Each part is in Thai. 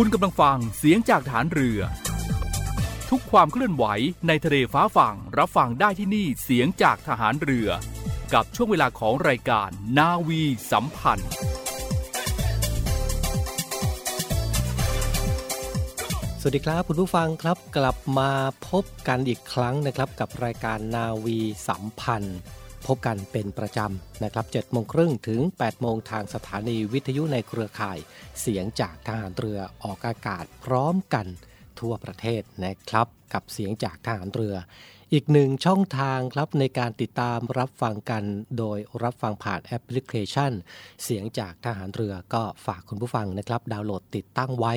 คุณกำลังฟังเสียงจากฐานเรือ ทุกความเคลื่อนไหวในทะเลฟ้าฝั่งรับฟังได้ที่นี่เสียงจากทหารเรือ กับช่วงเวลาของรายการนาวีสัมพันธ์ สวัสดีครับคุณผู้ฟังครับกลับมาพบกันอีกครั้งนะครับกับรายการนาวีสัมพันธ์ พบกันเป็นประจำนะครับ7โมงครึ่งถึง 8 โมงทางสถานีวิทยุในเครือข่าย เสียงจากทหารเรือออกอากาศพร้อมกันทั่วประเทศนะครับ กับเสียงจากทหารเรือ อีกหนึ่งช่องทางครับในการติดตามรับฟังกัน โดยรับฟังผ่านแอปพลิเคชัน เสียงจากทหารเรือก็ฝากคุณผู้ฟังนะครับ ดาวน์โหลดติดตั้งไว้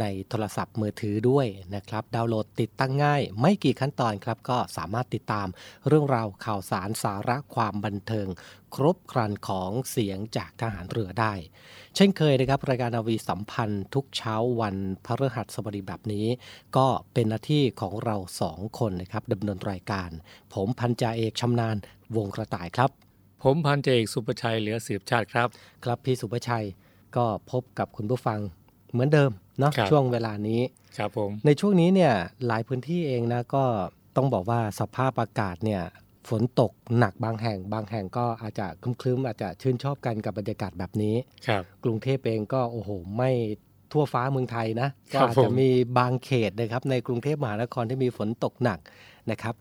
ในโทรศัพท์มือถือด้วยนะครับ ดาวน์โหลดติดตั้งง่าย ไม่กี่ขั้นตอนครับก็สามารถติดตามเรื่องราวข่าวสารสาระความบันเทิงครบครันของเสียงจากทหารเรือได้ เช่นเคยนะครับ รายการนาวีสัมพันธ์ทุกเช้าวันพฤหัสบดีแบบนี้ ก็เป็นหน้าที่ของเราสองคนนะครับดำเนินรายการ ผมพันจ่าเอกชำนาญวงกระต่ายครับ ผมพันจ่าเอกสุประชัยเหลือสืบชาติครับ ครับพี่สุประชัยก็พบกับคุณผู้ฟังเหมือนเดิมเนาะช่วงเวลานี้ครับผมในช่วงนี้เนี่ยหลายพื้นที่เองนะก็ต้องบอกว่าสภาพอากาศเนี่ย ฝนตกหนักบางแห่ง บางแห่งก็อาจจะคลึ้มๆอาจจะชื่นชอบกันกับบรรยากาศแบบนี้ครับกรุงเทพเองก็โอ้โหไม่ทั่วฟ้าเมืองไทยนะก็อาจจะมีบางเขตนะครับในกรุงเทพมหานครที่มีฝนตกหนักนะครับ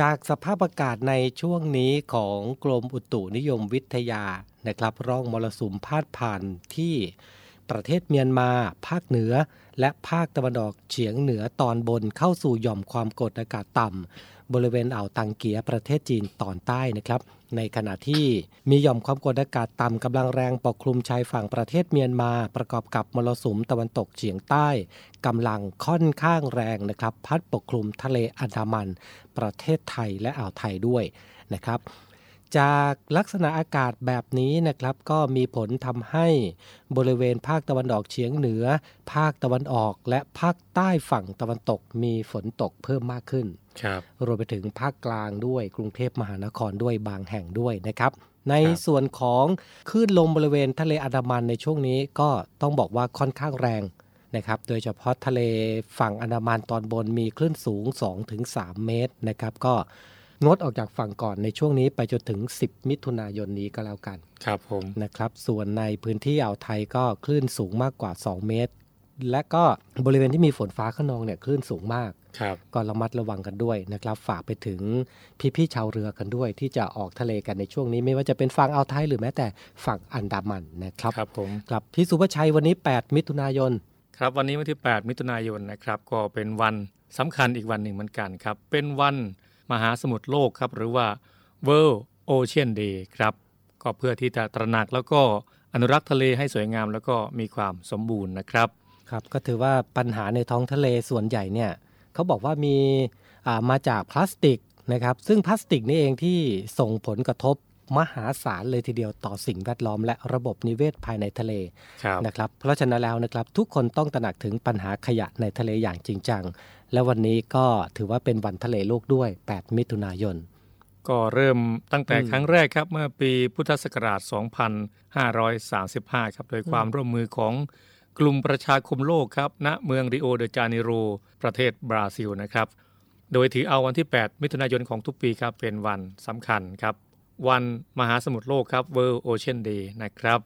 จากสภาพอากาศในช่วงนี้ของกรมอุตุนิยมวิทยานะครับร่องมรสุมพาดผ่านที่ประเทศเมียนมา ภาคเหนือ และภาคตะวันออกเฉียงเหนือตอนบนเข้าสู่หย่อมความกดอากาศต่ำ บริเวณอ่าวตังเกียประเทศจีนตอนใต้นะครับ ในขณะที่มีหย่อมความกดอากาศต่ำกำลังแรงปกคลุมชายฝั่งประเทศเมียนมา ประกอบกับมรสุมตะวันตกเฉียงใต้กำลังค่อนข้างแรงนะครับ พัดปกคลุมทะเลอันดามัน ประเทศไทยและอ่าวไทยด้วยนะครับ จากลักษณะอากาศแบบนี้นะครับ ก็มีผลทำให้บริเวณภาคตะวันออกเฉียงเหนือ ภาคตะวันออกและภาคใต้ฝั่งตะวันตกมีฝนตกเพิ่มมากขึ้นครับรวมไปถึงภาคกลางด้วยกรุงเทพมหานครด้วยบางแห่งด้วยนะครับ ในส่วนของคลื่นลมบริเวณทะเลอันดามันในช่วงนี้ก็ต้องบอกว่าค่อนข้างแรงนะครับ โดยเฉพาะทะเลฝั่งอันดามันตอนบนมีคลื่นสูง 2-3 เมตรนะครับ ก็ งดออกจากฝั่งก่อนในช่วงนี้ไปจนถึง 10 มิถุนายนนี้ก็แล้วกัน ครับผมนะครับ ส่วนในพื้นที่อ่าวไทยก็คลื่นสูงมากกว่า 2 เมตร และก็บริเวณที่มีฝนฟ้าขนองเนี่ยคลื่นสูงมากครับก็ระมัดระวังกันด้วยนะครับ ฝากไปถึงพี่ๆชาวเรือกันด้วย ที่จะออกทะเลกันในช่วงนี้ ไม่ว่าจะเป็นฝั่งอ่าวไทยหรือแม้แต่ฝั่งอันดามันนะครับครับผมครับพี่สุภชัยวันนี้ 8 มิถุนายนครับวันนี้วันที่ 8 มิถุนายนนะครับก็เป็นวันสำคัญอีกวันหนึ่งเหมือนกันครับเป็นวัน มหาสมุทรโลกครับ หรือว่า World Ocean Day ครับ ก็เพื่อที่จะตระหนักแล้วก็อนุรักษ์ทะเลให้สวยงามแล้วก็มีความสมบูรณ์นะครับ ครับก็ถือว่าปัญหาในท้องทะเลส่วนใหญ่เนี่ยเขาบอกว่ามีามาจากพลาสติกนะครับ ซึ่งพลาสติกนี่เองที่ส่งผลกระทบมหาศาลเลยทีเดียวต่อสิ่งแวดล้อมและระบบนิเวศภายในทะเลครับนะครับ เพราะฉะนั้นแล้วนะครับทุกคนต้องตระหนักถึงปัญหาขยะในทะเลอย่างจริงจัง และวันนี้ก็ถือว่าเป็นวันทะเลโลกด้วย 8 มิถุนายน ก็เริ่มตั้งแต่อืมครั้งแรกครับ เมื่อปีพุทธศักราช 2535 ครับ โดยความร่วมมือของกลุ่มประชาคมโลกครับณเมืองริโอเดจาเนโร ประเทศบราซิลนะครับ โดยถือเอาวันที่ 8 มิถุนายนของทุกปีครับเป็นวันสำคัญครับ วันมหาสมุทรโลกครับ World Ocean Day นะครับ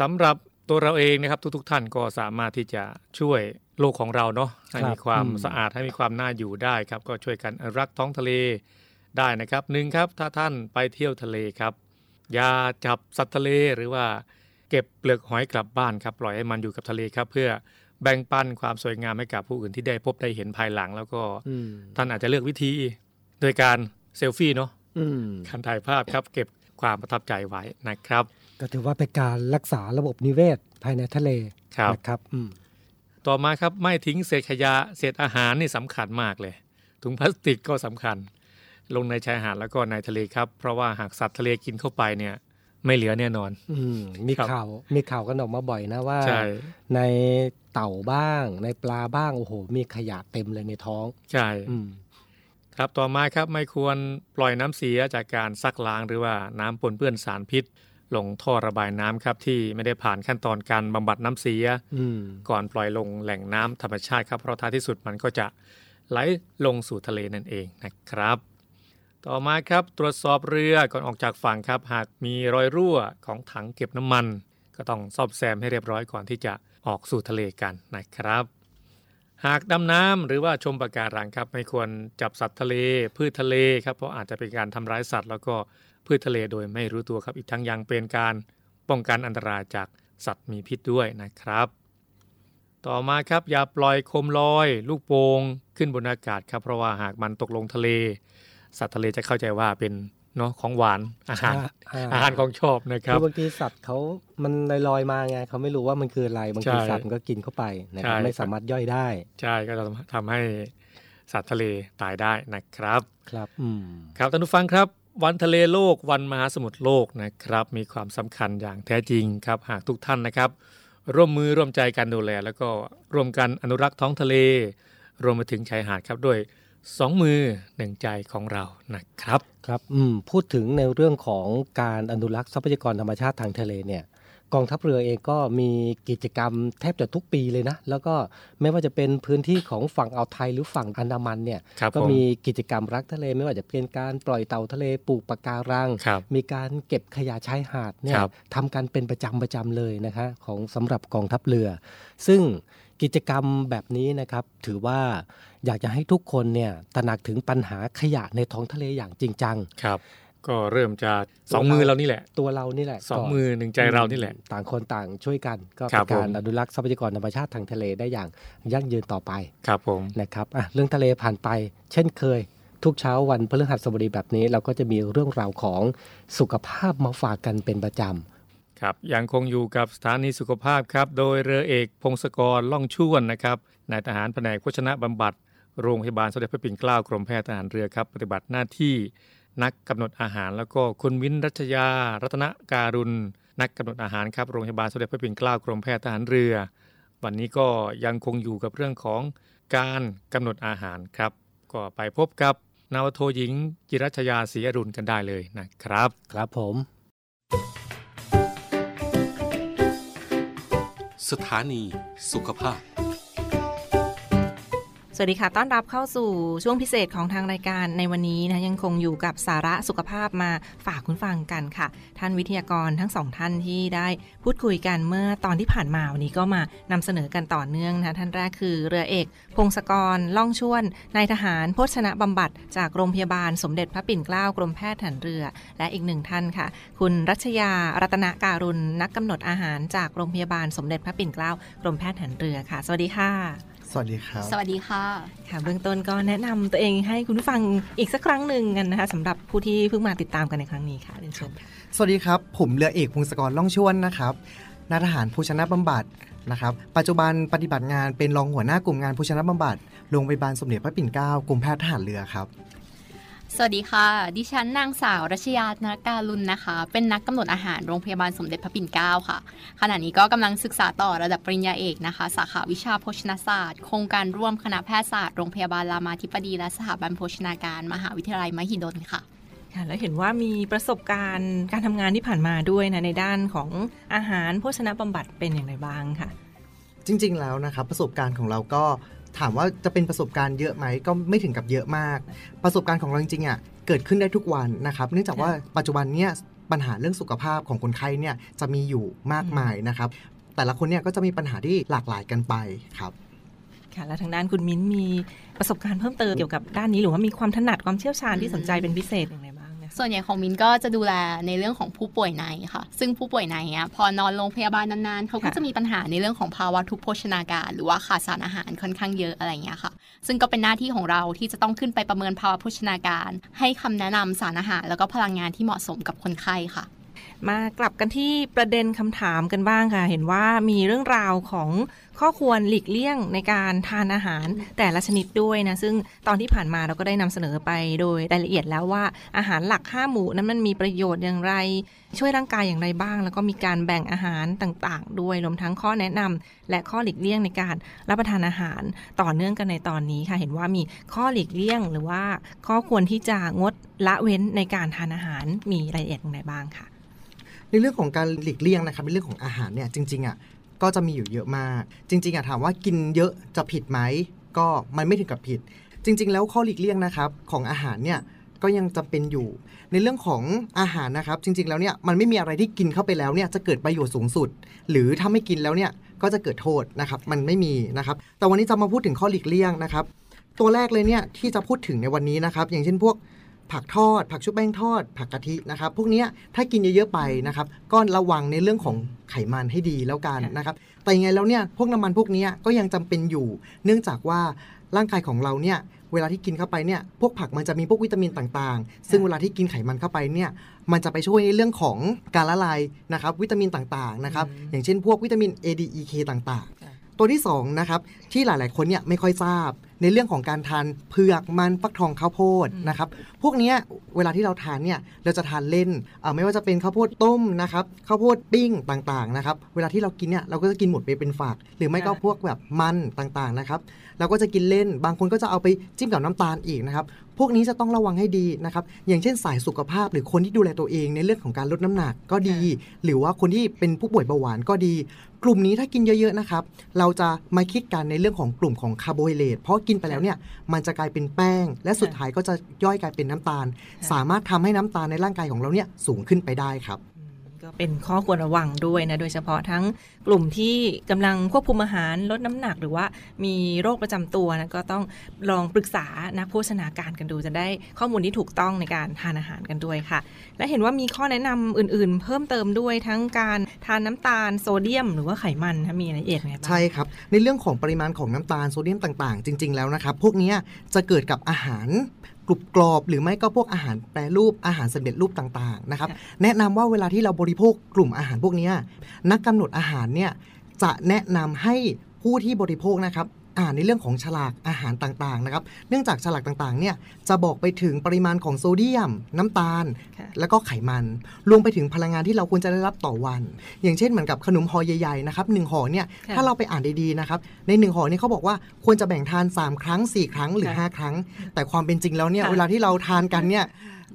สำหรับ ตัวเราเองนะครับทุกๆท่านก็สามารถที่จะช่วยโลกของเราเนาะให้มีความอืมสะอาดให้มีความน่าอยู่ได้ครับ ก็ช่วยกันอนุรักษ์ท้องทะเลได้นะครับหนึ่งครับถ้าท่านไปเที่ยวทะเลครับ อย่าจับสัตว์ทะเลหรือว่าเก็บเปลือกหอยกลับบ้านครับปล่อยให้มันอยู่กับทะเลครับ เพื่อแบ่งปันความสวยงามให้กับผู้อื่นที่ได้พบได้เห็นภายหลัง แล้วก็อืมท่านอาจจะเลือกวิธีโดยการเซลฟี่เนาะอืมการถ่ายภาพครับ เก็บความประทับใจไว้นะครับ ก็ถือว่าเป็นการรักษาระบบนิเวศภายในทะเลครับนะครับอืมต่อมาครับไม่ทิ้งเศษขยะเศษอาหารนี่สำคัญมากเลย ถุงพลาสติกก็สำคัญ ลงในชายหาดแล้วก็ในทะเลครับ เพราะว่าหากสัตว์ทะเลกินเข้าไปเนี่ยไม่เหลือแน่นอน อืมมีครับข่าวมีข่าวกันออกมาบ่อยนะว่าใช่ในเต่าบ้าง ในปลาบ้างโอ้โหมีขยะเต็มเลยในท้องใช่อืมครับต่อมาครับไม่ควรปล่อยน้ำเสียจากการซักล้างหรือว่าน้ำปนเปื้อนสารพิษ ลงท่อระบายน้ำครับที่ไม่ได้ผ่านขั้นตอนการบำบัดน้ำเสียอืมก่อนปล่อยลงแหล่งน้ำธรรมชาติครับ เพราะท้ายที่สุดมันก็จะไหลลงสู่ทะเลนั่นเองนะครับ ต่อมาครับตรวจสอบเรือก่อนออกจากฝั่งครับ หากมีรอยรั่วของถังเก็บน้ำมัน ก็ต้องซ่อมแซมให้เรียบร้อยก่อนที่จะออกสู่ทะเลกันนะครับ หากดำน้ำหรือว่าชมปะการังครับ ไม่ควรจับสัตว์ทะเลพืชทะเลครับเพราะอาจจะเป็นการทำร้ายสัตว์ แล้วก็ พืชทะเลโดยไม่รู้ตัวครับอีกทั้งยังเป็นการป้องกันอันตรายจากสัตว์มีพิษด้วยนะครับ ต่อมาครับอย่าปล่อยโคมลอย ลูกโป่งขึ้นบนอากาศครับเพราะว่าหากมันตกลงทะเล สัตว์ทะเลจะเข้าใจว่าเป็นเนาะของหวานอาหารอาหารของชอบนะคคืรับอบางทีสัตว์เขามันลอยๆมาไงเขาไม่รู้ว่ามันคืออะไรบางทีใช่สัตว์มันก็กินเข้าไปนะครับใช่ไม่สามารถย่อยได้ ใช่ก็จะทำให้สัตว์ทะเลตายได้นะครับ ครับอืมครับท่านผู้ฟังครับ วันทะเลโลกวันมหาสมุทรโลกนะครับ มีความสำคัญอย่างแท้จริงครับ หากทุกท่านนะครับ ร่วมมือร่วมใจกันดูแล แล้วก็ร่วมกันอนุรักษ์ท้องทะเล รวมไปถึงชายหาดครับด้วยสองมือหนึ่งใจของเรานะครับครับ อืมพูดถึงในเรื่องของการอนุรักษ์ทรัพยากรธรรมชาติทางทะเลเนี่ย กองทัพเรือเองก็มีกิจกรรมแทบจะทุกปีเลยนะ แล้วก็ไม่ว่าจะเป็นพื้นที่ของฝั่งอ่าวไทยหรือฝั่งอันดามันเนี่ยครับก็ผมมีกิจกรรมรักทะเล ไม่ว่าจะเป็นการปล่อยเต่าทะเลปลูกปะการังครับมีการเก็บขยะชายหาดเนี่ยครับทำกันเป็นประจำประจำเลยนะคะของสำหรับกองทัพเรือ ซึ่งกิจกรรมแบบนี้นะครับถือว่าอยากจะให้ทุกคนเนี่ยตระหนักถึงปัญหาขยะในท้องทะเลอย่างจริงจังครับ ก็เริ่มจากสองมือเรานี่แหละ ตัวเรานี่แหละสองก็มือหนึ่งใจเรานี่แหละ ต่างคนต่างช่วยกัน ก็ครัเป็นบการผมอนุรักษ์ทรัพยากรธรรมชาติทางทะเลได้อย่างยั่งยืนต่อไปครับผมนะครับอะเรื่องทะเลผ่านไป เช่นเคย ทุกเช้าวันพฤหัสบดีแบบนี้ เราก็จะมีเรื่องราวของสุขภาพมาฝากกันเป็นประจำครับยังคงอยู่กับสถานีสุขภาพครับ โดยเรือเอกพงศกรล่องช่วนนะครับนายทหารแผนกโภชนะบำบัด โรงพยาบาลสมเด็จพระปิ่นเกล้ากรมแพทย์ทหารเรือครับ ปฏิบัติหน้าที่ นักกำหนดอาหาร แล้วก็คุณวินรัชยา รัตนการุณ นักกำหนดอาหารครับโรงพยาบาลสมเด็จพระปิ่นเกล้ากรมแพทย์ทหารเรือ วันนี้ก็ยังคงอยู่กับเรื่องของการกำหนดอาหารครับ ก็ไปพบกับนาวโทหญิง จิรัชยาศรีอรุณกันได้เลยนะครับ ครับผม สถานีสุขภาพ สวัสดีค่ะ ต้อนรับเข้าสู่ช่วงพิเศษของทางรายการในวันนี้นะยังคงอยู่กับสาระสุขภาพมาฝากคุณฟังกันค่ะ ท่านวิทยากรทั้งสองท่านที่ได้พูดคุยกันเมื่อตอนที่ผ่านมาวันนี้ก็มานำเสนอกันต่อเนื่องนะท่านแรกคือเรือเอก พงศกรล่องชวนนายทหารโภชนะบำบัด จากโรงพยาบาลสมเด็จพระปิ่นเกล้ากรมแพทย์ทหารเรือ และอีกหนึ่งท่านค่ะ คุณรัชยารัตนการุณนักกำหนดอาหารจากโรงพยาบาลสมเด็จพระปิ่นเกล้ากรมแพทย์ทหารเรือค่ะ สวัสดีค่ะ สวัสดีครับ สวัสดีค่ะ ค่ะเบื้องต้นก็แนะนำตัวเองให้คุณผู้ฟังอีกสักครั้งหนึ่งกันนะคะสำหรับผู้ที่เพิ่งมาติดตามกันในครั้งนี้ค่ะเรียนเชิญค่ะ สวัสดีครับ ผมเรือเอกพงศกรล่องชวนนะครับนายทหารผู้ชนะบำบัดนะครับ ปัจจุบันปฏิบัติงานเป็นรองหัวหน้ากลุ่มงานผู้ชนะบำบัดโรงพยาบาลสมเด็จพระปิ่นเกล้ากรมแพทย์ทหารเรือครับ สวัสดีค่ะ ดิฉันนางสาวรัชยานาการุณนะคะ เป็นนักกำหนดอาหารโรงพยาบาลสมเด็จพระปิ่นเกล้าค่ะ ขณะนี้ก็กำลังศึกษาต่อระดับปริญญาเอกนะคะ สาขาวิชาโภชนาศาสตร์ โครงการร่วมคณะแพทยศาสตร์โรงพยาบาลรามาธิบดี และสถาบันโภชนาการ มหาวิทยาลัยมหิดลค่ะ ค่ะแล้วเห็นว่ามีประสบการณ์การทำงานที่ผ่านมาด้วยนะในด้านของอาหารโภชนะบำบัดเป็นอย่างไรบ้างค่ะ จริงๆแล้วนะครับประสบการณ์ของเราก็ ถามว่าจะเป็นประสบการณ์เยอะไหมก็ไม่ถึงกับเยอะมาก ประสบการณ์ของเราจริงๆอะเกิดขึ้นได้ทุกวันนะครับ เนื่องจากว่าปัจจุบันเนี่ยปัญหาเรื่องสุขภาพของคนไข้เนี่ยจะมีอยู่มากมายนะครับ แต่ละคนเนี่ยก็จะมีปัญหาที่หลากหลายกันไปครับค่ะแล้วทางด้านคุณมิ้นมีประสบการณ์เพิ่มเติมเกี่ยวกับด้านนี้หรือว่ามีความถนัดความเชี่ยวชาญที่สนใจเป็นพิเศษอย่างไรบ้างเนี่ย ส่วนใหญ่ของมินก็จะดูแลในเรื่องของผู้ป่วยในค่ะ ซึ่งผู้ป่วยในอะพอนอนโรงพยาบาลนานๆเขาก็จะมีปัญหาในเรื่องของภาวะทุพโภชนาการ หรือว่าขาดสารอาหารค่อนข้างเยอะอะไรอย่างเงี้ยค่ะ ซึ่งก็เป็นหน้าที่ของเราที่จะต้องขึ้นไปประเมินภาวะโภชนาการ ให้คำแนะนำสารอาหาร แล้วก็พลังงานที่เหมาะสมกับคนไข้ค่ะ มากลับกันที่ประเด็นคำถามกันบ้างค่ะ เห็นว่ามีเรื่องราวของข้อควรหลีกเลี่ยงในการทานอาหารแต่ละชนิดด้วยนะ ซึ่งตอนที่ผ่านมาเราก็ได้นำเสนอไปโดยรายละเอียดแล้วว่าอาหารหลักห้าหมู่นั้นมันมีประโยชน์อย่างไร ช่วยร่างกายอย่างไรบ้าง แล้วก็มีการแบ่งอาหารต่างๆ ด้วยรวมทั้งข้อแนะนำและข้อหลีกเลี่ยงในการรับประทานอาหารต่อเนื่องกันในตอนนี้ค่ะ เห็นว่ามีข้อหลีกเลี่ยงหรือว่าข้อควรที่จะงดละเว้นในการทานอาหารมีรายละเอียดอย่างไรบ้างค่ะ ในเรื่องของการหลีกเลี่ยงนะครับในเรื่องของอาหารเนี่ยจริงๆอะก็จะมีอยู่เยอะมาก จริงๆอะถามว่ากินเยอะจะผิดไหมก็มันไม่ถึงกับผิด จริง ๆ แล้วข้อหลีกเลี่ยงนะครับของอาหารเนี่ยก็ยังจำเป็นอยู่ ในเรื่องของอาหารนะครับ จริง ๆ แล้วเนี่ยมันไม่มีอะไรที่กินเข้าไปแล้วเนี่ยจะเกิดประโยชน์สูงสุด หรือถ้าไม่กินแล้วเนี่ยก็จะเกิดโทษนะครับ มันไม่มีนะครับ แต่วันนี้จะมาพูดถึงข้อหลีกเลี่ยงนะครับ ตัวแรกเลยเนี่ยที่จะพูดถึงในวันนี้นะครับ อย่างเช่นพวก ผักทอด ผักชุบแป้งทอด ผักกะทินะครับ พวกเนี้ยถ้ากินเยอะๆไปนะครับก็ระวังในเรื่องของไขมันให้ดีแล้วกันนะครับ แต่ยังไงแล้วเนี่ยพวกน้ำมันพวกเนี้ยก็ยังจำเป็นอยู่ เนื่องจากว่าร่างกายของเราเนี่ยเวลาที่กินเข้าไปเนี่ยพวกผักมันจะมีพวกวิตามินต่างๆ ซึ่งเวลาที่กินไขมันเข้าไปเนี่ยมันจะไปช่วยในเรื่องของการละลายนะครับวิตามินต่างๆนะครับอย่างเช่นพวกวิตามิน A D E K ต่างๆ ตัวที่2นะครับที่หลายๆคนเนี่ยไม่ค่อยทราบในเรื่องของการทานเผือกมันฟักทองข้าวโพดนะครับพวกเนี้ยเวลาที่เราทานเนี่ยเราจะทานเล่นเอ่อไม่ว่าจะเป็นข้าวโพดต้มนะครับข้าวโพดปิ้งต่างๆนะครับเวลาที่เรากินเนี่ยเราก็จะกินหมดไปเป็นฝาก หรือไม่ก็พวกแบบมันต่างๆนะครับเราก็จะกินเล่นบางคนก็จะเอาไปจิ้มกับน้ำตาลอีกนะครับพวกนี้จะต้องระวังให้ดีนะครับอย่างเช่นสายสุขภาพหรือคนที่ดูแลตัวเองในเรื่องของการลดน้ำหนักก็ดี หรือว่าคนที่เป็นผู้ป่วยเบาหวานก็ดี กลุ่มนี้ถ้ากินเยอะๆนะครับเราจะมาคิดกันในเรื่องของกลุ่มของคาร์โบไฮเดรตเพราะกินไปแล้วเนี่ยมันจะกลายเป็นแป้ง และสุดท้ายก็จะย่อยกลายเป็นน้ำตาล สามารถทำให้น้ำตาลในร่างกายของเราเนี่ยสูงขึ้นไปได้ครับ ก็เป็นข้อควรระวังด้วยนะโดยเฉพาะทั้ง กลุ่มที่กำลังควบคุมอาหารลดน้ำหนัก หรือว่ามีโรคประจำตัวนะก็ต้องลองปรึกษานักโภชนาการกันดูจะได้ข้อมูลที่ถูกต้องในการทานอาหารกันด้วยค่ะ และเห็นว่ามีข้อแนะนำอื่นๆ เพิ่มเติมด้วยทั้งการทานน้ำตาลโซเดียม หรือว่าไขมันนะมีรายละเอียดไงบ้างใช่ครับ ในเรื่องของปริมาณของน้ำตาลโซเดียมต่างๆ จริง ๆแล้วนะครับพวกเนี้ยจะเกิดกับอาหารกรุบกรอบหรือไม่ก็พวกอาหารแปรรูปอาหารสำเร็จรูปต่างๆนะครับค่ะแนะนำว่าเวลาที่เราบริโภคกลุ่มอาหารพวกเนี้ยนักกำหนดอาหารเนี่ยจะแนะนำให้ผู้ที่บริโภคนะครับอ่านในเรื่องของฉลากอาหารต่างๆนะครับ เนื่องจากฉลากต่างๆ เนี่ยจะบอกไปถึงปริมาณของโซเดียม น้ำตาลค่ะแล้วก็ไขมัน รวมไปถึงพลังงานที่เราควรจะได้รับต่อวัน อย่างเช่นเหมือนกับขนมห่อใหญ่ๆนะครับหนึ่งห่อเนี่ยค่ะถ้าเราไปอ่านดีๆนะครับในหนึ่งห่อเนี่ยเขาบอกว่าควรจะแบ่งทาน 3 ครั้ง 4 ครั้งหรือค่ะ5ครั้ง แต่ความเป็นจริงแล้วเนี่ยค่ะเวลาที่เราทานกันเนี่ย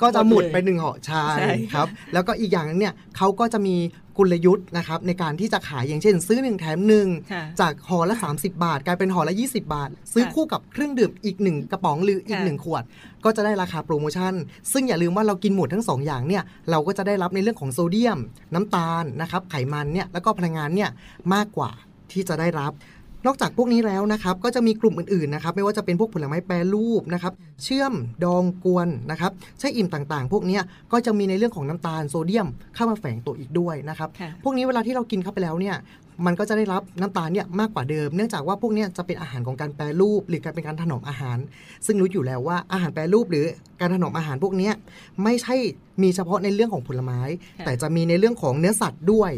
ก็จะหมดไปหมดเลยหนึ่งห่อใช่ใช่ครับ แล้วก็อีกอย่างหนึงเนี่ยเขาก็จะมีกลยุทธ์นะครับในการที่จะขายอย่างเช่น ซื้อ 1 แถมหนึ่งค่ะจากห่อละ 30 บาท กลายเป็นห่อละ 20 บาท ซื้อค่ะคู่กับเครื่องดื่มอีกหนึ่งกระป๋องหรืออีกค่ะหนึ่งขวด ก็จะได้ราคาโปรโมชั่น ซึ่งอย่าลืมว่าเรากินหมดทั้งสองอย่างเนี่ยเราก็จะได้รับในเรื่องของโซเดียม น้ำตาลนะครับไขมันเนี่ยแล้วก็พลังงานเนี่ยมากกว่าที่จะได้รับ นอกจากพวกนี้แล้วนะครับก็จะมีกลุ่มอื่นๆนะครับไม่ว่าจะเป็นพวกผลไม้แปรรูปนะครับเชื่อมดองกวนนะครับใช่อิ่มต่างๆ พวกเนี้ยก็จะมีในเรื่องของน้ำตาลโซเดียมเข้ามาแฝงตัวอีกด้วยนะครับค่ะพวกนี้เวลาที่เรากินเข้าไปแล้วเนี่ย มันก็จะได้รับน้ำตาลเนี่ยมากกว่าเดิม เนื่องจากว่าพวกเนี้ยจะเป็นอาหารของการแปรรูป หรือการเป็นการถนอมอาหาร ซึ่งรู้อยู่แล้วว่าอาหารแปรรูปหรือการถนอมอาหารพวกเนี้ยไม่ใช่มีเฉพาะในเรื่องของผลไม้ค่ะแต่จะมีในเรื่องของเนื้อสัตว์ด้วย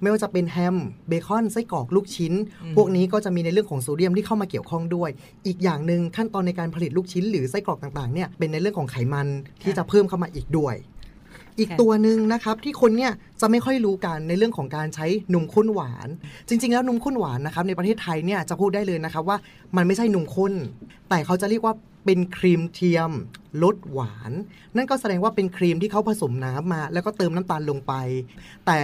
ไม่ว่าจะเป็นแฮมเบคอนไส้กรอกลูกชิ้น พวกนี้ก็จะมีในเรื่องของโซเดียมที่เข้ามาเกี่ยวข้องด้วย อีกอย่างหนึ่งขั้นตอนในการผลิตลูกชิ้น หรือไส้กรอกต่างๆเนี่ยเป็นในเรื่องของไขมันที่จะเพิ่มเข้ามาอีกด้วย อีกค่ะตัวหนึ่งนะครับที่คนเนี่ยจะไม่ค่อยรู้กันในเรื่องของการใช้นมข้นหวาน จริง ๆ แล้วนมข้นหวานนะครับในประเทศไทยเนี่ยจะพูดได้เลยนะครับว่ามันไม่ใช่นมข้น แต่เขาจะเรียกว่าเป็นครีมเทียมรสหวาน นั่นก็แสดงว่าเป็นครีมที่เขาผสมน้ำมา แล้วก็เติมน้ำตาลลงไป แต่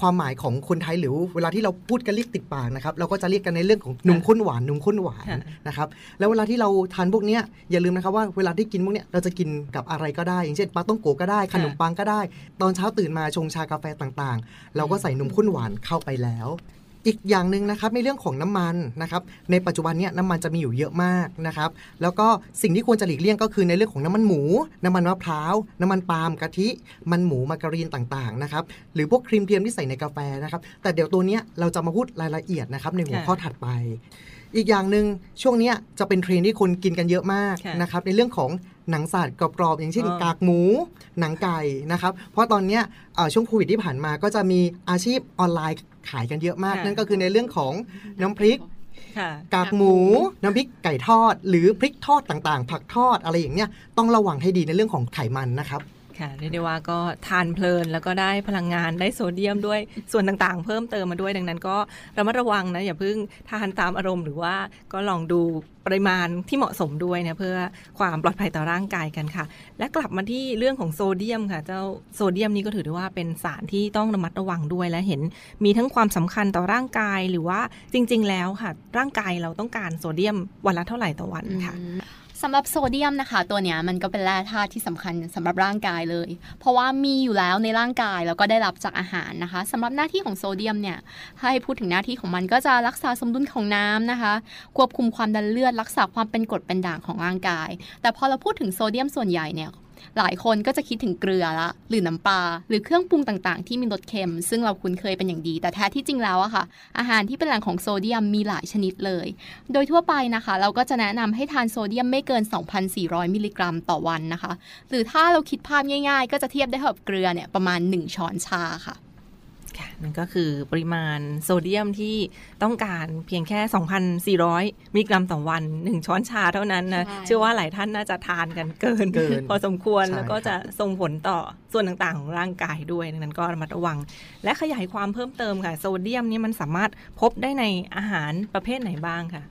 ความหมายของคนไทยหรือเวลาที่เราพูดกันเรียกติดปากนะครับเราก็จะเรียกกันในเรื่องของนมข้นหวานนมข้นหวานค่ะนะครับแล้วเวลาที่เราทานพวกเนี้ยอย่าลืมนะครับว่าเวลาที่กินพวกเนี้ยเราจะกินกับอะไรก็ได้ อย่างเช่นปลาต้องโกะก็ได้ขนมปังก็ได้ ตอนเช้าตื่นมาชงชากาแฟต่างๆ เราก็ใส่นมข้นหวานเข้าไปแล้ว อีกอย่างหนึ่งนะครับในเรื่องของน้ำมันนะครับในปัจจุบันเนี้ยน้ำมันจะมีอยู่เยอะมากนะครับแล้วก็สิ่งที่ควรจะหลีกเลี่ยงก็คือในเรื่องของน้ำมันหมู น้ำมันมะพร้าวน้ำมันปาล์มกะทิ มันหมูมาการีนต่างๆนะครับหรือพวกครีมเทียมที่ใส่ในกาแฟนะครับแต่เดี๋ยวตัวเนี้ยเราจะมาพูดรายละเอียดนะครับในหัวค่ะข้อถัดไป อีกอย่างหนึ่งช่วงเนี้ยจะเป็นเทรนด์ที่คนกินกันเยอะมากค่ะนะครับในเรื่องของ หนังสัตว์กรอบๆอย่างเช่นอ๋อกากหมู หนังไก่นะครับ เพราะตอนเนี้ยเอ่อช่วงโควิดที่ผ่านมาก็จะมีอาชีพออนไลน์ขายกันเยอะมากค่ะนั่นก็คือในเรื่องของน้ำพริกค่ะกากหมู น้ำพริกไก่ทอด หรือพริกทอดต่างๆ ผักทอดอะไรอย่างเนี้ยต้องระวังให้ดีในเรื่องของไขมันนะครับ ค่ะเรียกได้ว่าก็ทานเพลินแล้วก็ได้พลังงานได้โซเดียมด้วยส่วนต่างๆ เพิ่มเติมมาด้วยดังนั้นก็ระมัดระวังนะอย่าเพิ่งทานตามอารมณ์หรือว่าก็ลองดูปริมาณที่เหมาะสมด้วยนะเพื่อความปลอดภัยต่อร่างกายกันค่ะ และกลับมาที่เรื่องของโซเดียมค่ะ เจ้าโซเดียมนี้ก็ถือได้ว่าเป็นสารที่ต้องระมัดระวังด้วยและเห็น มีทั้งความสำคัญต่อร่างกายหรือว่าจริง ๆ แล้วค่ะ ร่างกายเราต้องการโซเดียมวันละเท่าไหร่ต่อวันค่ะ สำหรับโซเดียมนะคะ ตัวเนี้ยมันก็เป็นแร่ธาตุที่สำคัญสำหรับร่างกายเลย เพราะว่ามีอยู่แล้วในร่างกายแล้วก็ได้รับจากอาหารนะคะสำหรับหน้าที่ของโซเดียมเนี่ยให้พูดถึงหน้าที่ของมันก็จะรักษาสมดุลของน้ำนะคะ ควบคุมความดันเลือด รักษาความเป็นกรดเป็นด่างของร่างกาย แต่พอเราพูดถึงโซเดียมส่วนใหญ่เนี่ย หลายคนก็จะคิดถึงเกลือละหรือน้ำปลาหรือเครื่องปรุงต่างๆ ที่มีรสเค็ม ซึ่งเราคุ้นเคยเป็นอย่างดี แต่แท้ที่จริงแล้วอะค่ะ อาหารที่เป็นแหล่งของโซเดียมมีหลายชนิดเลย โดยทั่วไปนะคะ เราก็จะแนะนำให้ทานโซเดียมไม่เกิน 2,400 มิลลิกรัมต่อวันนะคะ หรือถ้าเราคิดภาพง่าย ๆ ก็จะเทียบได้กับเกลือเนี่ยประมาณ 1 ช้อนชาค่ะนั่นก็คือปริมาณโซเดียมที่ต้องการเพียงแค่ 2,400 มิลลิกรัมต่อวัน 1 ช้อนชาเท่านั้นนะใช่เชื่อว่าหลายท่านน่าจะทานกันเกินเกินพอสมควรใช่แล้วก็จะส่งผลต่อส่วนต่างๆ ของร่างกายด้วย ดังนั้นก็ระมัดระวัง และขยายความเพิ่มเติมค่ะ โซเดียมนี่มันสามารถพบได้ในอาหารประเภทไหนบ้างค่ะ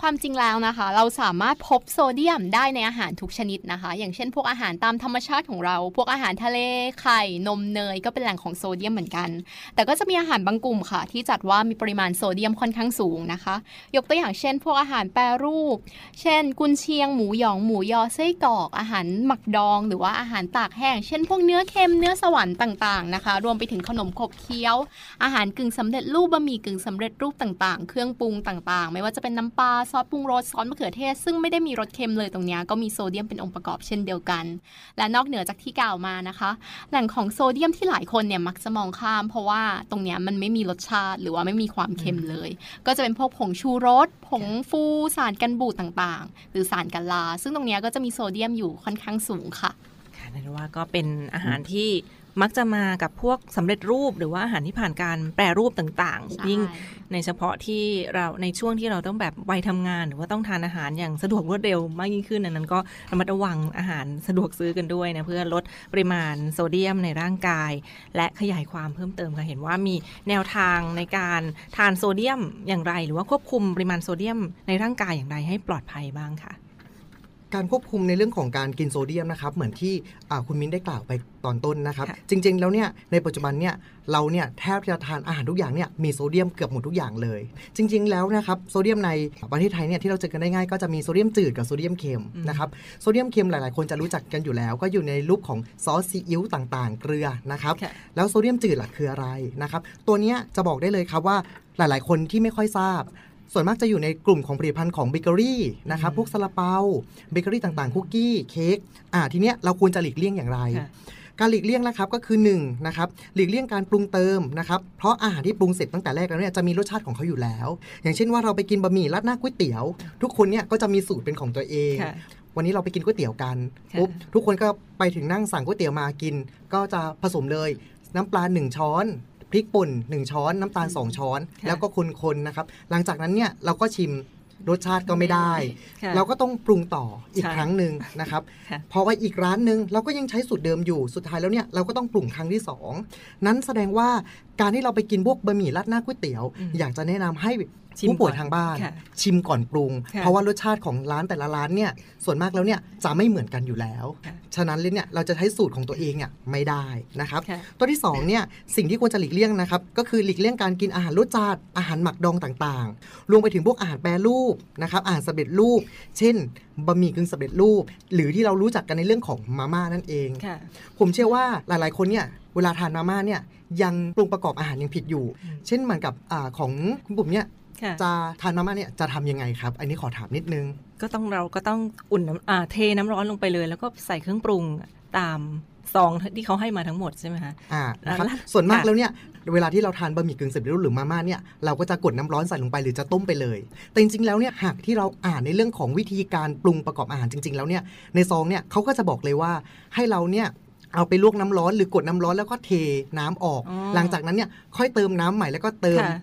ความจริงแล้วนะคะ เราสามารถพบโซเดียมได้ในอาหารทุกชนิดนะคะ อย่างเช่น พวกอาหารตามธรรมชาติของเรา พวกอาหารทะเลไข่นมเนยก็เป็นแหล่งของโซเดียมเหมือนกัน แต่ก็จะมีอาหารบางกลุ่มค่ะ ที่จัดว่ามีปริมาณโซเดียมค่อนข้างสูงนะคะ ยกตัวอย่างเช่น พวกอาหารแปรรูป เช่น กุนเชียงหมูหยองหมูยอไส้กรอก อาหารหมักดอง หรือว่าอาหารตากแห้ง เช่น พวกเนื้อเค็มเนื้อสวรรค์ต่างๆนะคะ รวมไปถึงขนมขบเคี้ยว อาหารกึ่งสำเร็จรูปบะหมี่กึ่งสำเร็จรูปต่างๆ เครื่องปรุงต่างๆ ไม่ว่าจะเป็นน้ำปลาซอสปรุงรสซอสมะเขือเทศ ซึ่งไม่ได้มีรสเค็มเลยตรงนี้ก็มีโซเดียมเป็นองค์ประกอบเช่นเดียวกัน และนอกเหนือจากที่กล่าวมานะคะ แหล่งของโซเดียมที่หลายคนเนี่ยมักจะมองข้าม เพราะว่าตรงเนี้ยมันไม่มีรสชาติหรือว่าไม่มีความเค็มเลย ก็จะเป็นพวกผงชูรส ผงฟูสารกันบูดต่างๆ หรือสารกันลา ซึ่งตรงเนี้ยก็จะมีโซเดียมอยู่ค่อนข้างสูงค่ะค่ะนั่นว่าก็เป็นอาหารที่ มักจะมากับพวกสำเร็จรูปหรือว่าอาหารที่ผ่านการแปรรูปต่างใช่ๆยิ่งในเฉพาะที่เราในช่วงที่เราต้องแบบวัยทำงาน หรือว่าต้องทานอาหารอย่างสะดวกรวดเร็วมากยิ่งขึ้นดังนั้นก็ระมัดระวังอาหารสะดวกซื้อกันด้วยนะเพื่อลดปริมาณโซเดียมในร่างกาย และขยายความเพิ่มเติมค่ะเห็นว่ามีแนวทางในการทานโซเดียมอย่างไร หรือว่าควบคุมปริมาณโซเดียมในร่างกายอย่างไรให้ปลอดภัยบ้างค่ะ การควบคุมในเรื่องของการกินโซเดียมนะครับเหมือนที่อ่าคุณมิ้นได้กล่าวไปตอนต้นนะครับค่ะจริง ๆ แล้วเนี่ยในปัจจุบันเนี่ยเราเนี่ยแทบจะทานอาหารทุกอย่างเนี่ยมีโซเดียมเกือบหมดทุกอย่างเลย จริง ๆ แล้วนะครับโซเดียมในประเทศไทยเนี่ยที่เราเจอกันได้ง่ายก็จะมีโซเดียมจืดกับโซเดียมเค็มนะครับโซเดียมเค็มหลาย ๆ คนจะรู้จักกันอยู่แล้ว ก็อยู่ในรูปของซอสซีอิ๊วต่าง ๆ เกลือนะครับค่ะแล้วโซเดียมจืดล่ะคืออะไรนะครับตัวเนี้ยจะบอกได้เลยครับว่าหลาย ๆ คนที่ไม่ค่อยทราบ ส่วนมากจะอยู่ในกลุ่มของผลิตภัณฑ์ของเบเกอรี่นะครับพวกซาลาเปาเบเกอรี่ต่างๆ คุกกี้เค้กอ่าทีเนี้ยเราควรจะหลีกเลี่ยงอย่างไรค่ะการหลีกเลี่ยงนะครับก็คือ1นะครับหลีกเลี่ยงการปรุงเติมนะครับเพราะอาหารที่ปรุงเสร็จตั้งแต่แรกแล้วเนี่ยจะมีรสชาติของเขาอยู่แล้ว อย่างเช่นว่าเราไปกินบะหมี่ราดหน้าก๋วยเตี๋ยว ทุกคนเนี่ยก็จะมีสูตรเป็นของตัวเองค่ะวันนี้เราไปกินก๋วยเตี๋ยวกันค่ะปุ๊บทุกคนก็ไปถึงนั่งสั่งก๋วยเตี๋ยวมากิน ก็จะผสมเลยน้ำปลา1ช้อนพ ริกป่น 1 ช้อน น้ำตาล 2 ช้อนค่ะแล้วก็คนๆนะครับ หลังจากนั้นเนี่ยเราก็ชิมรสชาติก็ไม่ได้ค่ะเราก็ต้องปรุงต่ออีกใช่ครั้งหนึ่งนะครับค่ะพอไปอีกร้านหนึ่งเราก็ยังใช้สูตรเดิมอยู่สุดท้ายแล้วเนี่ยเราก็ต้องปรุงครั้งที่สองนั้นแสดงว่า การที่เราไปกินพวกบะหมี่ราดหน้าก๋วยเตี๋ยวอืมอยากจะแนะนำให้ชิมผู้ป่วยก่อนทางบ้านค่ะชิมก่อนปรุงค่ะเพราะว่ารสชาติของร้านแต่ละร้านเนี่ยส่วนมากแล้วเนี่ยจะไม่เหมือนกันอยู่แล้วค่ะฉะนั้นเลยเนี่ยเราจะใช้สูตรของตัวเองเนี่ยไม่ได้นะครับค่ะตัวที่สองเนี่ยสิ่งที่ควรจะหลีกเลี่ยงนะครับก็คือหลีกเลี่ยงการกินอาหารรสจัดอาหารหมักดองต่างๆ รวมไปถึงพวกอาหารแปรรูปนะครับอาหารสำเร็จรูป เช่น บะหมี่กึ่งสำเร็จรูป หรือที่เรารู้จักกันในเรื่องของมาม่านั่นเองค่ะผมเชื่อว่าหลายๆ คนเนี่ยเวลาทานมาม่าเนี่ยยังปรุงประกอบอาหารยังผิดอยู่อืมเช่นเหมือนกับอาของคุณบุ๋มเนี่ยค่ะจะทานมาม่าเนี่ยจะทำยังไงครับ อันนี้ขอถามนิดนึง ก็ต้องเราก็ต้องอุ่นน้ำอ่าเทน้ำร้อนลงไปเลย แล้วก็ใส่เครื่องปรุงตาม ซองที่เขาให้มาทั้งหมดใช่ไหมคะอ่านะครับแล้วส่วนมากค่ะแล้วเนี่ยเวลาที่เราทานบะหมี่กึ่งสำเร็จรูปหรือมาม่าเนี่ยเราก็จะกดน้ำร้อนใส่ลงไปหรือจะต้มไปเลย แต่จริงๆแล้วเนี่ยหากที่เราอ่านในเรื่องของวิธีการปรุงประกอบอาหารจริง ๆ แล้วเนี่ยในซองเนี่ยเขาก็จะบอกเลยว่าให้เราเนี่ยเอาไปลวกน้ำร้อนหรือกดน้ำร้อนแล้วก็เทน้ำออกอ๋อหลังจากนั้นเนี่ยค่อยเติมน้ำใหม่แล้วก็เติมค่ะ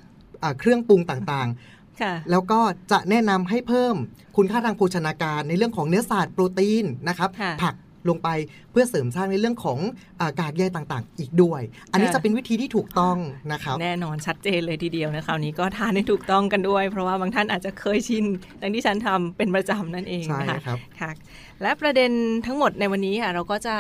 อ่าเครื่องปรุงต่างๆค่ะแล้วก็จะแนะนำให้เพิ่มคุณค่าทางโภชนาการในเรื่องของเนื้อสัตว์โปรตีนนะครับค่ะผัก ลงไปเพื่อเสริมสร้างในเรื่องของอากากใยต่างๆ อีกด้วย อันนี้ค่ะจะเป็นวิธีที่ถูกต้องนะครับแน่นอนชัดเจนเลยทีเดียวนะคราวนี้ก็ทานให้ถูกต้องกันด้วย เพราะว่าบางท่านอาจจะเคยชินดังที่ฉันทำเป็นประจำนั่นเองใช่นะคะครับค่ะ และประเด็นทั้งหมดในวันนี้ค่ะ เราก็จะ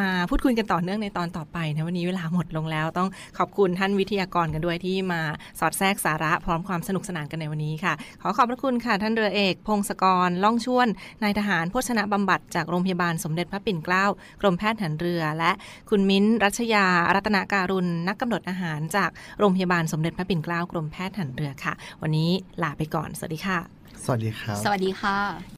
มาพูดคุยกันต่อเนื่องในตอนต่อไปนะวันนี้เวลาหมดลงแล้ว ต้องขอบคุณท่านวิทยากรกันด้วยที่มาสอดแทรกสาระพร้อมความสนุกสนานกันในวันนี้ค่ะ ขอขอบพระคุณค่ะ ท่านเรือเอก พงศกรล่องชวนนายทหารโภชนะบำบัดจากโรงพยาบาลสมเด็จพระปิ่นเกล้ากรมแพทย์หารเรือ และคุณมิ้นรัชยารัตนาการุณนักกำหนดอาหารจากโรงพยาบาลสมเด็จพระปิ่นเกล้ากรมแพทย์หารเรือค่ะ วันนี้ลาไปก่อนสวัสดีค่ะ สวัสดีครับ สวัสดีค่ะ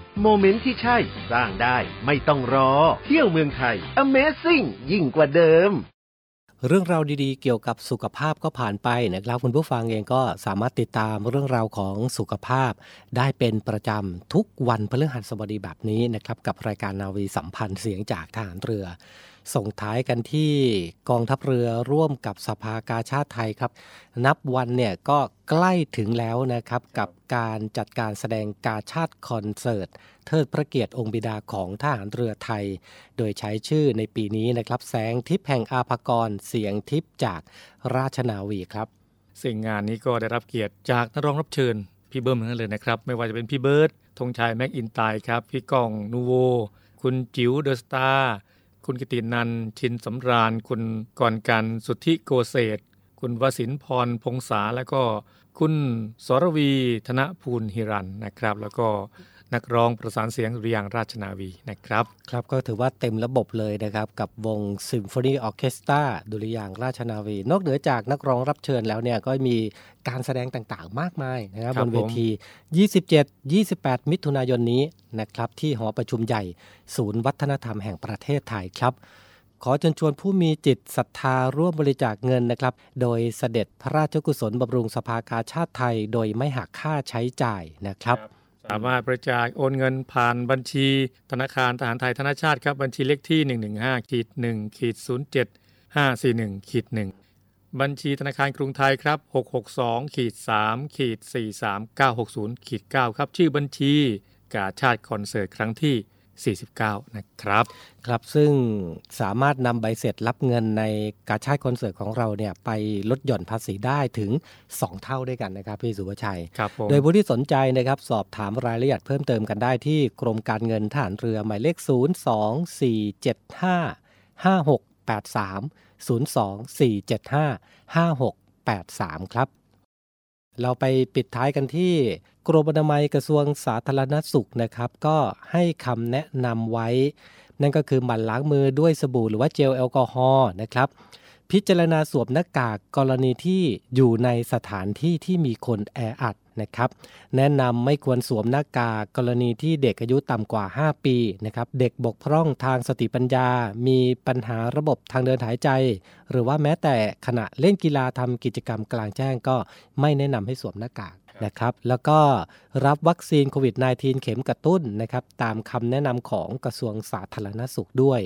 โมเมนต์ที่ใช่สร้างได้ไม่ต้องรอ เที่ยวเมืองไทย Amazing ยิ่งกว่าเดิม เรื่องราวดีๆ เกี่ยวกับสุขภาพก็ผ่านไปนะครับคุณผู้ฟังเองก็สามารถติดตามเรื่องราวของสุขภาพ ได้เป็นประจำทุกวันพฤหัสบดีแบบนี้นะครับกับรายการนาวีสัมพันธ์เสียงจากทหารเรือ ส่งท้ายกันที่กองทัพเรือร่วมกับสภากาชาติไทยครับ นับวันเนี่ยก็ใกล้ถึงแล้วนะครับกับการจัดการแสดงกาชาติคอนเสิร์ต เทิดพระเกียรติองค์บิดาของทหารเรือไทย โดยใช้ชื่อในปีนี้นะครับ แสงทิพย์แห่งอาภากรเสียงทิพย์จากราชนาวีครับสิ่งงานนี้ก็ได้รับเกียรติจากนักร้องรับเชิญพี่เบิ้มทั้งนั้นเลยนะครับ ไม่ว่าจะเป็นพี่เบิร์ดธงชัยแมคอินไตย์ครับ พี่ก้องนูโว คุณจิ๋ว The Star คุณกิตตินันท์ ชินสำราญ คุณกรกันสุทธิโกเศษคุณวสินพรพงษาแล้วก็คุณสรวีธนภูลหิรันนะครับ แล้วก็ นักร้องประสานเสียงดุริยางค์ราชนาวีนะครับ ครับก็ถือว่าเต็มระบบเลยนะครับ กับวงซิมโฟนีออเคสตราดุริยางค์ราชนาวี นอกเหนือจากนักร้องรับเชิญแล้วเนี่ยก็มีการแสดงต่างๆ มากมายนะครับครับบนเวผมที 27-28 มิถุนายนนี้นะครับ ที่หอประชุมใหญ่ ศูนย์วัฒนธรรมแห่งประเทศไทยครับขอเชิญชวนผู้มีจิตศรัทธาร่วมบริจาคเงินนะครับ โดยเสด็จพระราชกุศลบำรุงสภากาชาติไทย โดยไม่หักค่าใช้จ่ายนะครับสามารถบริจาคโอนเงินผ่านบัญชี ธนาคารทหารไทยธนชาติครับบัญชีเลขที่ 115ขีด1ขีด07 541ขีด1บัญชีธนาคารกรุงไทยครับ 662ขีด3ขีด43960ขีด9ครับ ชื่อบัญชีกาชาติคอนเสิร์ตครั้งที่ 49 นะครับ ครับซึ่งสามารถนำใบเสร็จรับเงินในกาชาติคอนเสิร์ตของเราเนี่ยไปลดหย่อนภาษีได้ถึง 2 เท่าด้วยกันนะครับพี่สุภชัยครับผมโดยผู้ที่สนใจนะครับสอบถามรายละเอียดเพิ่มเติมกันได้ที่กรมการเงินทหารเรือหมายเลข 024755683ครับ เราไปปิดท้ายกันที่กรมอนามัยกระทรวงสาธารณสุขนะครับ ก็ให้คำแนะนำไว้ นั่นก็คือหมั่นล้างมือด้วยสบู่หรือว่าเจลแอลกอฮอล์นะครับ พิจารณาสวมหน้ากากกรณีที่อยู่ในสถานที่ที่มีคนแออัด นะครับ แนะนำไม่ควรสวมหน้ากากกรณีที่เด็กอายุต่ำกว่า 5 ปีนะครับ เด็กบกพร่องทางสติปัญญา มีปัญหาระบบทางเดินหายใจ หรือว่าแม้แต่ขณะเล่นกีฬาทำกิจกรรมกลางแจ้งก็ไม่แนะนำให้สวมหน้ากากนะครับแล้วก็รับวัคซีนโควิด -19 เข็มกระตุ้นนะครับตามคำแนะนำของกระทรวงสาธารณสุขด้วย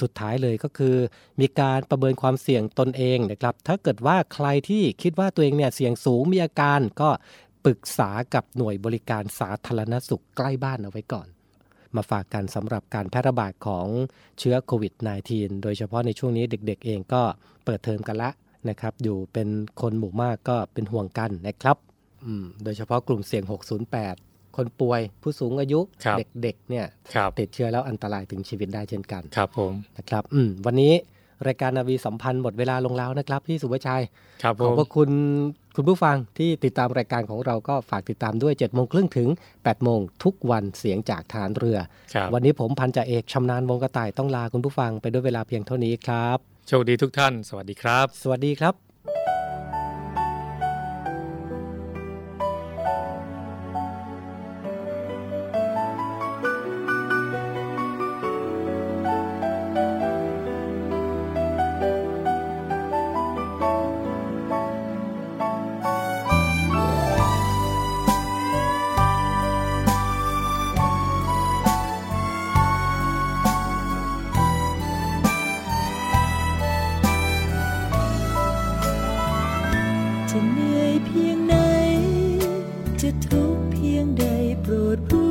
สุดท้ายเลยก็คือ มีการประเมินความเสี่ยงตนเองนะครับถ้าเกิดว่าใครที่คิดว่าตัวเองเนี่ยเสี่ยงสูงมีอาการก็ ปรึกษากับหน่วยบริการสาธารณสุขใกล้บ้านเอาไว้ก่อน มาฝากกันสำหรับการแพร่ระบาดของเชื้อโควิด -19 โดยเฉพาะในช่วงนี้เด็กๆเองก็เปิดเทอมกันละนะครับ อยู่เป็นคนหมู่มากก็เป็นห่วงกันนะครับอืมโดยเฉพาะกลุ่มเสี่ยง 608 คนป่วย ผู้สูงอายุครับเด็กๆเนี่ยครับติดเชื้อแล้วอันตรายถึงชีวิตได้เช่นกัน ครับผมนะครับอืมวันนี้รายการนาวีสัมพันธ์หมดเวลาลงแล้วนะครับ พี่สุภชัยครับผขอบมพระคุณ คุณผู้ฟังที่ติดตามรายการของเราก็ฝากติดตามด้วย7จ็ดโมงครึ่งถึง8ปดโมงทุกวันเสียงจากฐานเรือครับวันนี้ผมพันจ่าเอกชำนาญวงกระต่ายต้องลาคุณผู้ฟังไปด้วยเวลาเพียงเท่านี้ครับ โชคดีทุกท่าน สวัสดีครับ สวัสดีครับ โปรด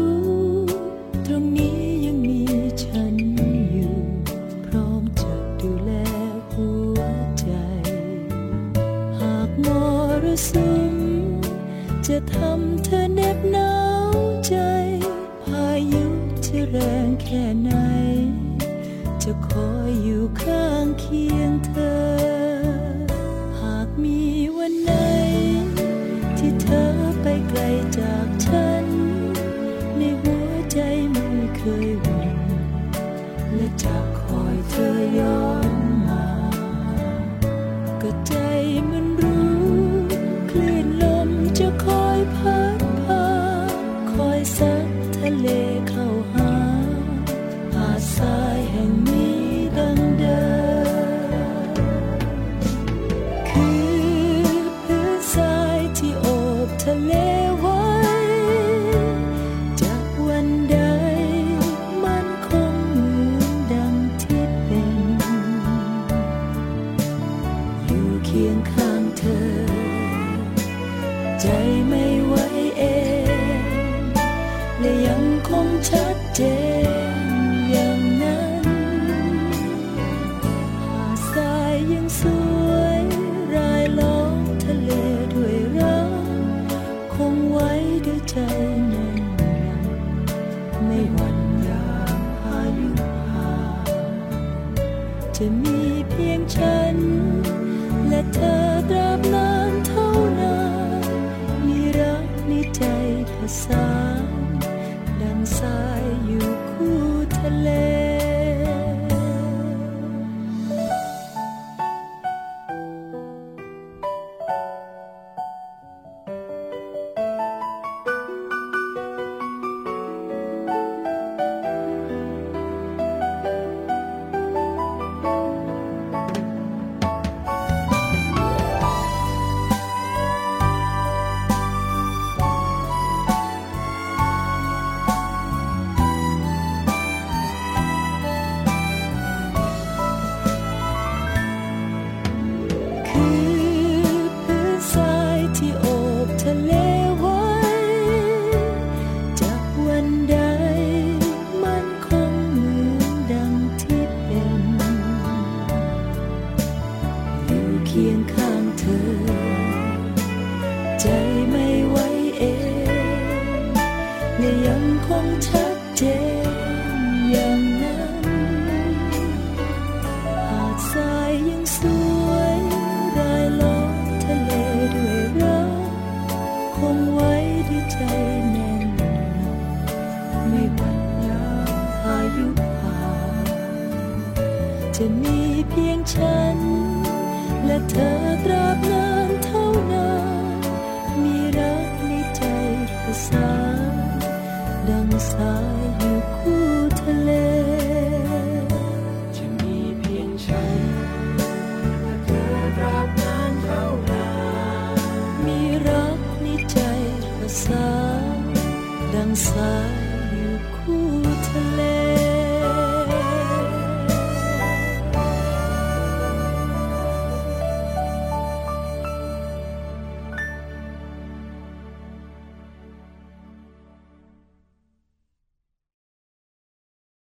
โอ